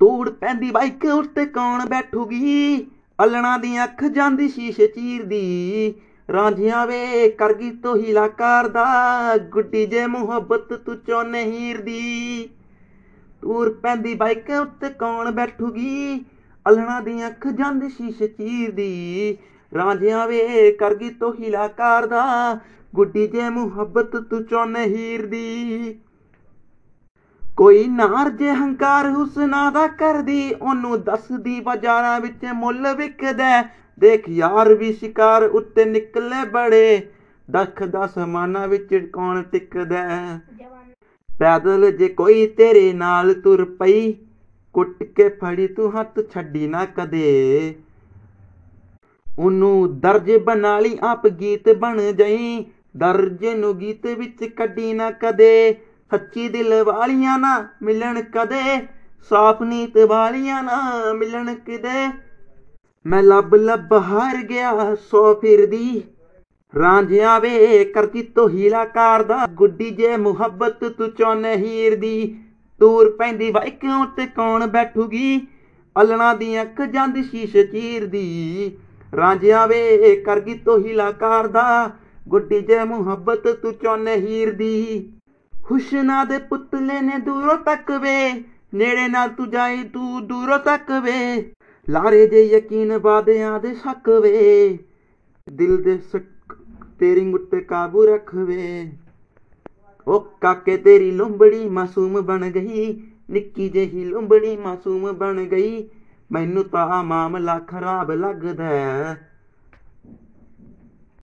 ਤੂੜ ਪੈਂਦੀ ਬਾਈਕ ਉੱਤੇ ਕੌਣ ਬੈਠੂਗੀ? ਅਲਣਾ ਦੀ ਅੱਖ ਜਾਂਦੀ ਸ਼ੀਸ਼ੇ ਚੀਰਦੀ। ਰਾਂਝਿਆਂ ਵੇ, ਕਰ ਗਈ ਤੋ ਹੀਲਾ ਕਰਦਾ ਗੁੱਡੀ ਜੇ ਮੁਹੱਬਤ ਤੂੰ ਚੋਨੇ ਹੀਰ ਦੀ ਤੂਰ ਪੈਂਦੀ ਬਾਈਕ ਉੱਤੇ ਕੌਣ ਬੈਠੂਗੀ? ਅਲਣਾ ਦੀ ਅੱਖ ਜਾਂਦੀ ਸ਼ੀਸ਼ੇ ਚੀਰਦੀ। ਰਾਂਝਿਆਂ ਵੇ, ਕਰ ਗਈ ਤੋ ਹੀਲਾ ਕਰਦਾ ਗੁੱਡੀ ਜੇ ਮੁਹੱਬਤ ਤੂੰ ਚੋਨੇ ਹੀਰ ਦੀ ਕੋਈ ਨਾਰ ਜੇ ਹੰਕਾਰ ਹੁਸਨਾ ਦਾ ਕਰਦੀ, ਉਹਨੂੰ ਦੱਸਦੀ ਬਾਜ਼ਾਰਾਂ ਵਿੱਚ ਮੁੱਲ ਵਿਕਦਾ ਦੇਖ ਯਾਰ ਵੀ ਸ਼ਿਕਾਰ ਉੱਤੇ ਨਿਕਲੇ ਬੜੇ, ਦੱਖ ਦਾ ਸਮਾਨਾ ਵਿੱਚ ਕੌਣ ਟਿਕਦਾ ਪੈਦਲ ਜੇ ਕੋਈ ਤੇਰੇ ਨਾਲ ਤੁਰ ਪਈ, ਕੁੱਟ ਕੇ ਫੜੀ ਤੂੰ ਹੱਥ ਛੱਡੀ ਨਾ ਕਦੇ। ਉਹਨੂੰ ਦਰਜ ਬਣਾ ਲਈ ਆਪ ਗੀਤ ਬਣ ਜਾਈ, ਦਰਜ ਨੂੰ ਗੀਤ ਵਿੱਚ ਕੱਢੀ ਨਾ ਕਦੇ। ਸੱਚੀ ਦਿਲ ਵਾਲੀਆਂ ਨਾ ਮਿਲਣ ਕਦੇ? ਸਾਫ਼ ਨੀਤ ਵਾਲੀਆਂ ਨਾ ਮਿਲਣ ਕਦੇ? ਮੈਂ ਲੱਭ ਲੱਭ ਹਾਰ ਗਿਆ ਸੋ ਫਿਰਦੀ। ਰਾਂਝਿਆਂ ਵੇ ਕਰਤੀ ਤੋ ਹੀਲਾ ਕਰਦਾ ਗੁੱਡੀ ਜੇ ਮੁਹੱਬਤ ਤੂੰ ਚੋਨੇ ਹੀਰ ਦੀ। ਤੂਰ ਪੈਂਦੀ ਵਾਈ ਕਿਉਂ ਤੇ ਕੌਣ ਬੈਠੂਗੀ? ਅਲਣਾ ਦੀ ਅੱਖ ਜਾਂਦੀ ਸ਼ੀਸ਼ੇ ਚੀਰਦੀ ਰਾਂਝਿਆਂ ਵੇ ਕਰਗੀ ਤੋ ਹੀਲਾ ਕਰਦਾ ਗੁੱਡੀ ਜੇ ਮੁਹੱਬਤ ਤੂੰ ਚੋਨੇ ਹੀਰ ਦੀ। ਹੁਸ਼ਨਾ ਦੇ ਪੁੱਤਲੇ ਨੇ ਦੂਰੋਂ ਤੱਕ ਵੇ, ਨੇੜੇ ਨਾਲ ਤੂੰ ਜਾਈ, ਤੂੰ ਦੂਰੋਂ ਤੱਕ ਵੇ। ਲਾਰੇ ਜੇ ਯਕੀਨ ਵਾਦਿਆਂ ਦੇ ਸ਼ੱਕ ਵੇ, ਦਿਲ ਦੇ ਸਕ ਤੇਰੀ ਉੱਤੇ ਕਾਬੂ ਰੱਖ ਵੇ। ਉਹ ਕਾਕੇ, ਤੇਰੀ ਲੰਬੜੀ ਮਾਸੂਮ ਬਣ ਗਈ, ਨਿੱਕੀ ਜਿਹੀ ਲੰਬੜੀ ਮਾਸੂਮ ਬਣ ਗਈ, ਮੈਨੂੰ ਤਾਂ ਮਾਮਲਾ ਖਰਾਬ ਲੱਗਦਾ।